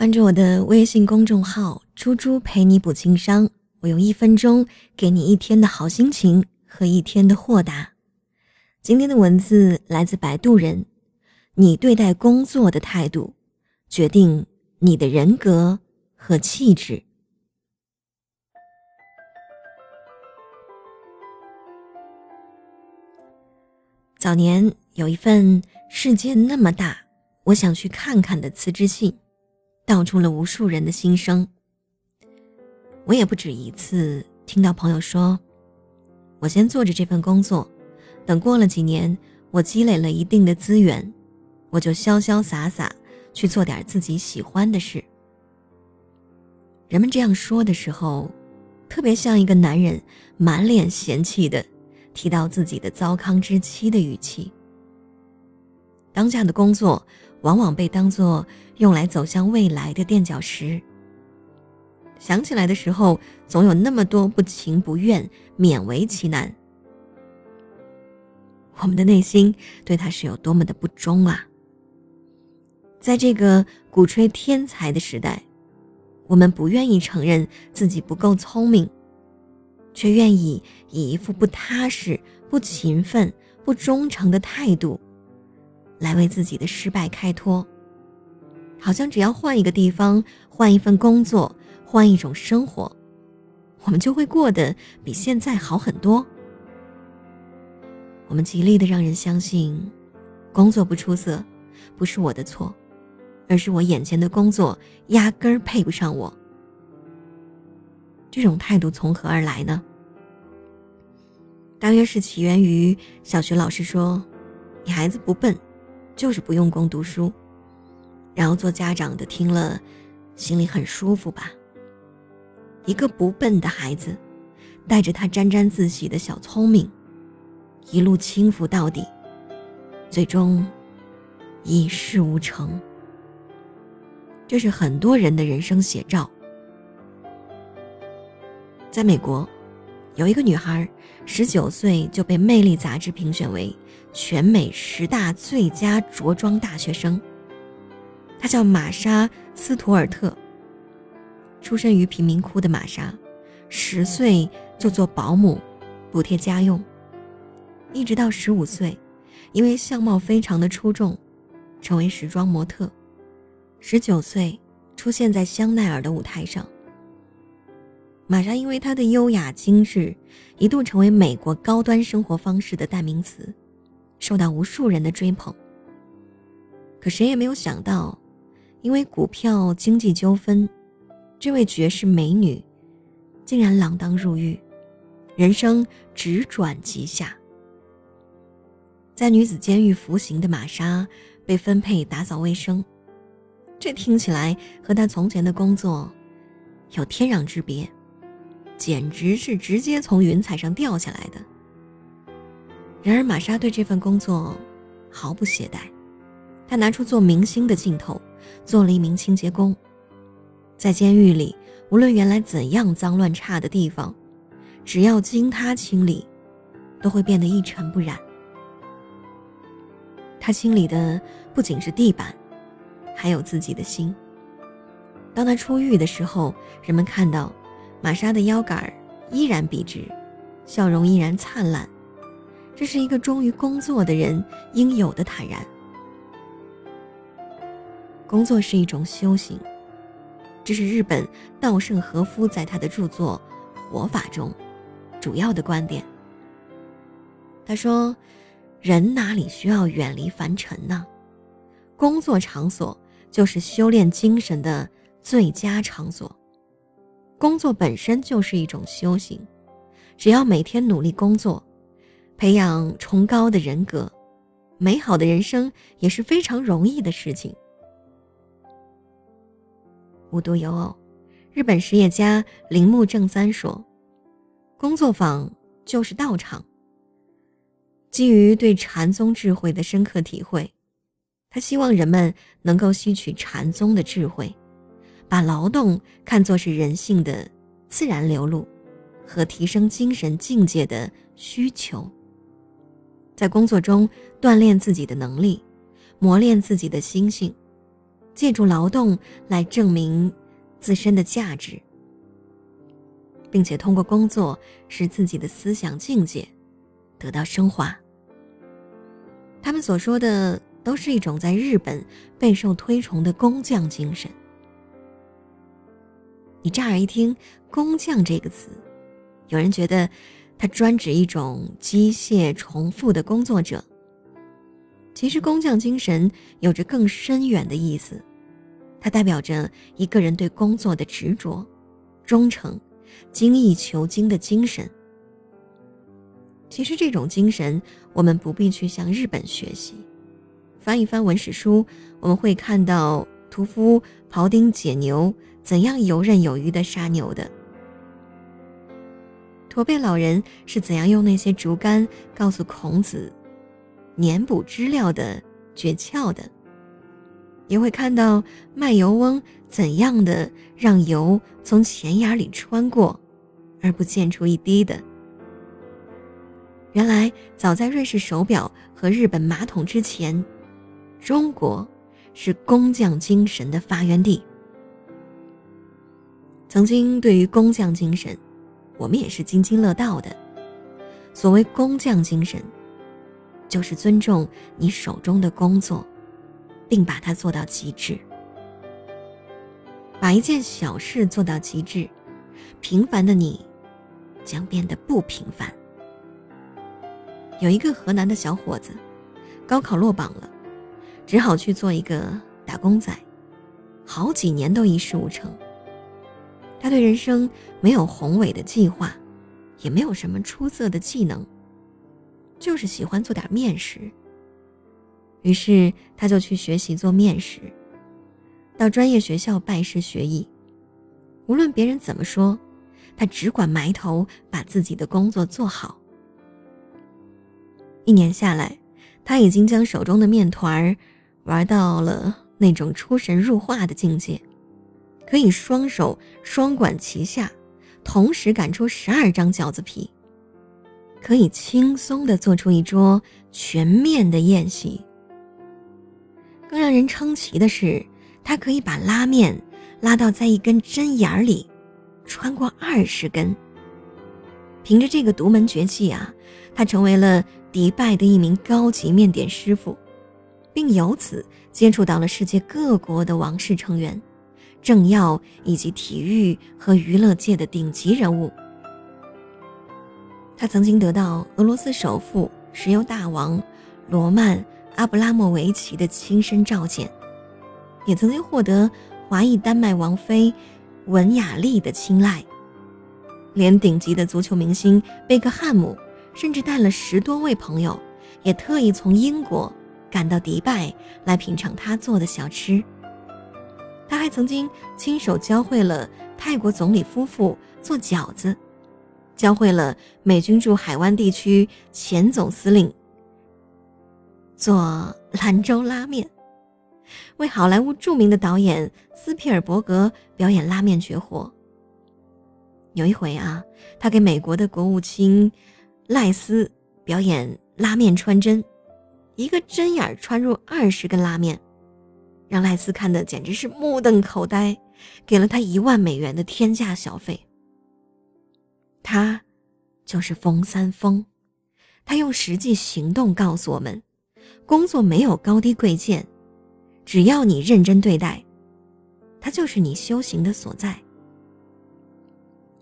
关注我的微信公众号“猪猪陪你补情商”，我用一分钟给你一天的好心情和一天的豁达。今天的文字来自摆渡人，你对待工作的态度，决定你的人格和气质。早年有一份“世界那么大，我想去看看”的辞职信。道出了无数人的心声。我也不止一次听到朋友说：“我先做着这份工作，等过了几年，我积累了一定的资源，我就潇潇洒洒去做点自己喜欢的事。”人们这样说的时候，特别像一个男人满脸嫌弃的提到自己的糟糠之妻的语气。当下的工作。往往被当作用来走向未来的垫脚石。想起来的时候，总有那么多不情不愿、勉为其难。我们的内心对他是有多么的不忠啊！在这个鼓吹天才的时代，我们不愿意承认自己不够聪明，却愿意以一副不踏实、不勤奋、不忠诚的态度。来为自己的失败开脱，好像只要换一个地方，换一份工作，换一种生活，我们就会过得比现在好很多。我们极力的让人相信，工作不出色，不是我的错，而是我眼前的工作压根儿配不上我。这种态度从何而来呢？大约是起源于小学老师说：“你孩子不笨。”就是不用功读书，然后做家长的听了，心里很舒服吧。一个不笨的孩子，带着他沾沾自喜的小聪明，一路轻浮到底，最终一事无成。这是很多人的人生写照。在美国。有一个女孩，十九岁就被《魅力》杂志评选为全美十大最佳着装大学生。她叫玛莎·斯图尔特。出身于贫民窟的玛莎，十岁就做保姆，补贴家用，一直到十五岁，因为相貌非常的出众，成为时装模特。十九岁出现在香奈儿的舞台上。玛莎因为她的优雅精致，一度成为美国高端生活方式的代名词，受到无数人的追捧。可谁也没有想到，因为股票经济纠纷，这位绝世美女竟然锒铛入狱，人生直转急下。在女子监狱服刑的玛莎被分配打扫卫生，这听起来和她从前的工作有天壤之别。简直是直接从云彩上掉下来的。然而，玛莎对这份工作毫不懈怠，她拿出做明星的劲头，做了一名清洁工。在监狱里，无论原来怎样脏乱差的地方，只要经他清理，都会变得一尘不染。他清理的不仅是地板，还有自己的心。当他出狱的时候，人们看到。玛莎的腰杆依然笔直，笑容依然灿烂，这是一个忠于工作的人应有的坦然。工作是一种修行，这是日本稻盛和夫在他的著作《活法》中主要的观点。他说：“人哪里需要远离凡尘呢？工作场所就是修炼精神的最佳场所。”工作本身就是一种修行，只要每天努力工作，培养崇高的人格，美好的人生也是非常容易的事情。无独有偶，日本实业家铃木正三说：“工作坊就是道场。”基于对禅宗智慧的深刻体会，他希望人们能够吸取禅宗的智慧。把劳动看作是人性的自然流露，和提升精神境界的需求。在工作中锻炼自己的能力，磨练自己的心性，借助劳动来证明自身的价值，并且通过工作使自己的思想境界得到升华。他们所说的都是一种在日本备受推崇的工匠精神。你乍耳一听“工匠”这个词，有人觉得它专指一种机械重复的工作者。其实，工匠精神有着更深远的意思，它代表着一个人对工作的执着、忠诚、精益求精的精神。其实，这种精神我们不必去向日本学习。翻一翻文史书，我们会看到屠夫庖丁解牛怎样游刃有余的杀牛的，驼背老人是怎样用那些竹竿告诉孔子。粘补知了的诀窍的，也会看到卖油翁怎样的让油从钱眼里穿过，而不溅出一滴的。原来，早在瑞士手表和日本马桶之前，中国是工匠精神的发源地。曾经，对于工匠精神，我们也是津津乐道的。所谓工匠精神。就是尊重你手中的工作，并把它做到极致。把一件小事做到极致，平凡的你将变得不平凡。有一个河南的小伙子，高考落榜了，只好去做一个打工仔，好几年都一事无成。他对人生没有宏伟的计划，也没有什么出色的技能。就是喜欢做点面食。于是他就去学习做面食，到专业学校拜师学艺。无论别人怎么说，他只管埋头把自己的工作做好。一年下来，他已经将手中的面团儿玩到了那种出神入化的境界，可以双手双管齐下，同时擀出十二张饺子皮。可以轻松地做出一桌全面的宴席。更让人称奇的是，他可以把拉面拉到在一根针眼儿里，穿过二十根。凭着这个独门绝技啊，他成为了迪拜的一名高级面点师傅，并由此接触到了世界各国的王室成员、政要以及体育和娱乐界的顶级人物。他曾经得到俄罗斯首富、石油大王罗曼·阿布拉莫维奇的亲身召见，也曾经获得华裔丹麦王妃文雅丽的青睐。连顶级的足球明星贝克汉姆，甚至带了十多位朋友，也特意从英国赶到迪拜来品尝他做的小吃。他还曾经亲手教会了泰国总理夫妇做饺子。教会了美军驻海湾地区前总司令做兰州拉面，为好莱坞著名的导演斯皮尔伯格表演拉面绝活。有一回啊，他给美国的国务卿赖斯表演拉面穿针，一个针眼穿入二十根拉面，让赖斯看的简直是目瞪口呆，给了他一万美元的天价小费。他，就是冯三丰，他用实际行动告诉我们：工作没有高低贵贱，只要你认真对待，它就是你修行的所在。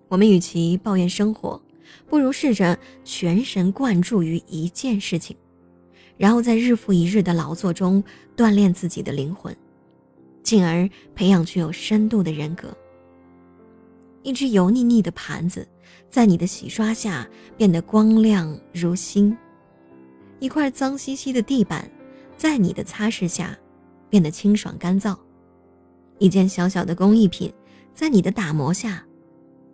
我们与其抱怨生活，不如试着全神贯注于一件事情，然后在日复一日的劳作中锻炼自己的灵魂，进而培养具有深度的人格。一只油腻腻的盘子，在你的洗刷下变得光亮如新；一块脏兮兮的地板，在你的擦拭下变得清爽干燥；一件小小的工艺品，在你的打磨下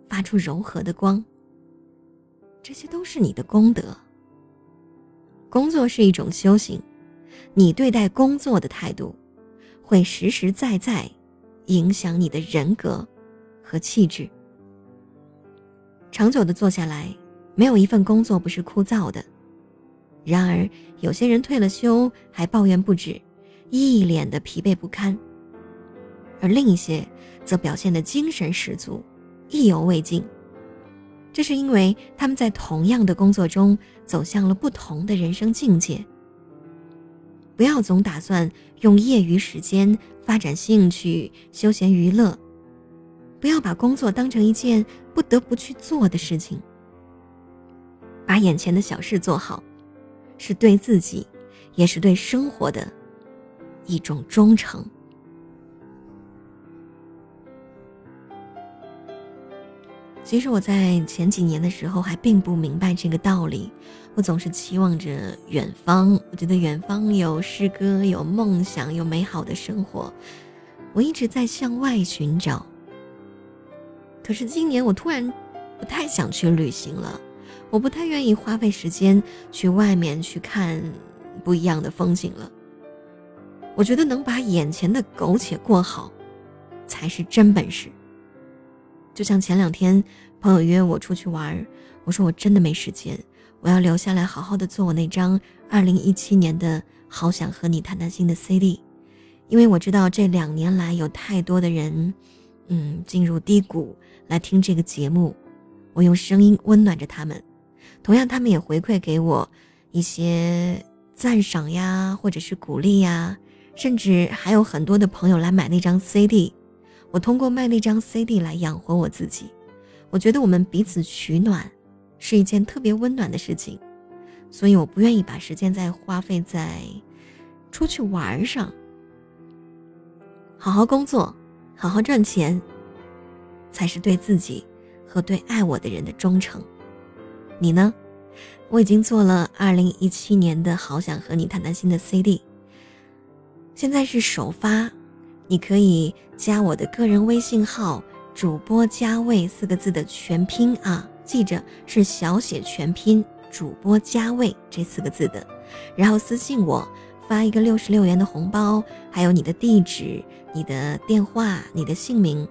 发出柔和的光。这些都是你的功德。工作是一种修行，你对待工作的态度，会实实在在影响你的人格和气质。长久的做下来，没有一份工作不是枯燥的。然而，有些人退了休还抱怨不止，一脸的疲惫不堪。而另一些则表现得精神十足，意犹未尽。这是因为他们在同样的工作中走向了不同的人生境界。不要总打算用业余时间发展兴趣、休闲娱乐，不要把工作当成一件不得不去做的事情。把眼前的小事做好，是对自己，也是对生活的一种忠诚。其实我在前几年的时候还并不明白这个道理，我总是期望着远方，我觉得远方有诗歌、有梦想、有美好的生活，我一直在向外寻找。可是今年我突然不太想去旅行了，我不太愿意花费时间去外面去看不一样的风景了。我觉得能把眼前的苟且过好，才是真本事。就像前两天朋友约我出去玩，我说我真的没时间，我要留下来好好的做我那张二零一七年的好想和你谈谈心的 CD，因为我知道这两年来有太多的人，嗯，进入低谷来听这个节目，我用声音温暖着他们，同样他们也回馈给我一些赞赏呀，或者是鼓励呀，甚至还有很多的朋友来买那张 CD。我通过卖那张 CD 来养活我自己，我觉得我们彼此取暖，是一件特别温暖的事情，所以我不愿意把时间再花费在出去玩上。好好工作，好好赚钱，才是对自己和对爱我的人的忠诚。你呢？我已经做了2017年的好想和你谈谈心的 CD，现在是首发。你可以加我的个人微信号“主播加位”四个字的全拼啊，记着是小写全拼“主播加位”这四个字的，然后私信我发一个六十六元的红包，还有你的地址、你的电话、你的姓名，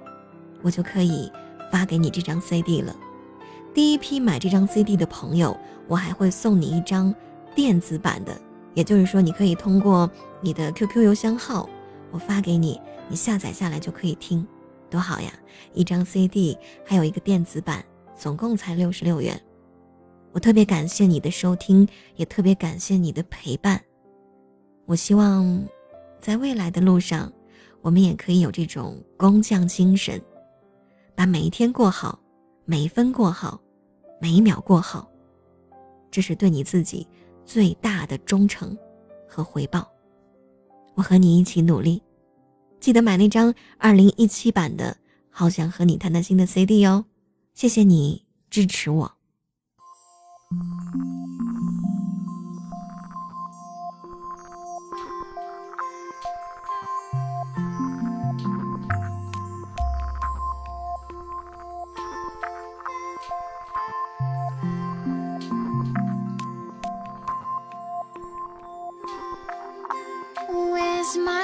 我就可以发给你这张 CD 了。第一批买这张 CD 的朋友，我还会送你一张电子版的，也就是说，你可以通过你的 QQ 邮箱号。我发给你，你下载下来就可以听，多好呀！一张 CD，还有一个电子版，总共才六十六元。我特别感谢你的收听，也特别感谢你的陪伴。我希望，在未来的路上，我们也可以有这种工匠精神，把每一天过好，每一分过好，每一秒过好，这是对你自己最大的忠诚和回报。我和你一起努力，记得买那张二零一七版的《好想和你谈谈心》的 CD 哦。谢谢你支持我。smile.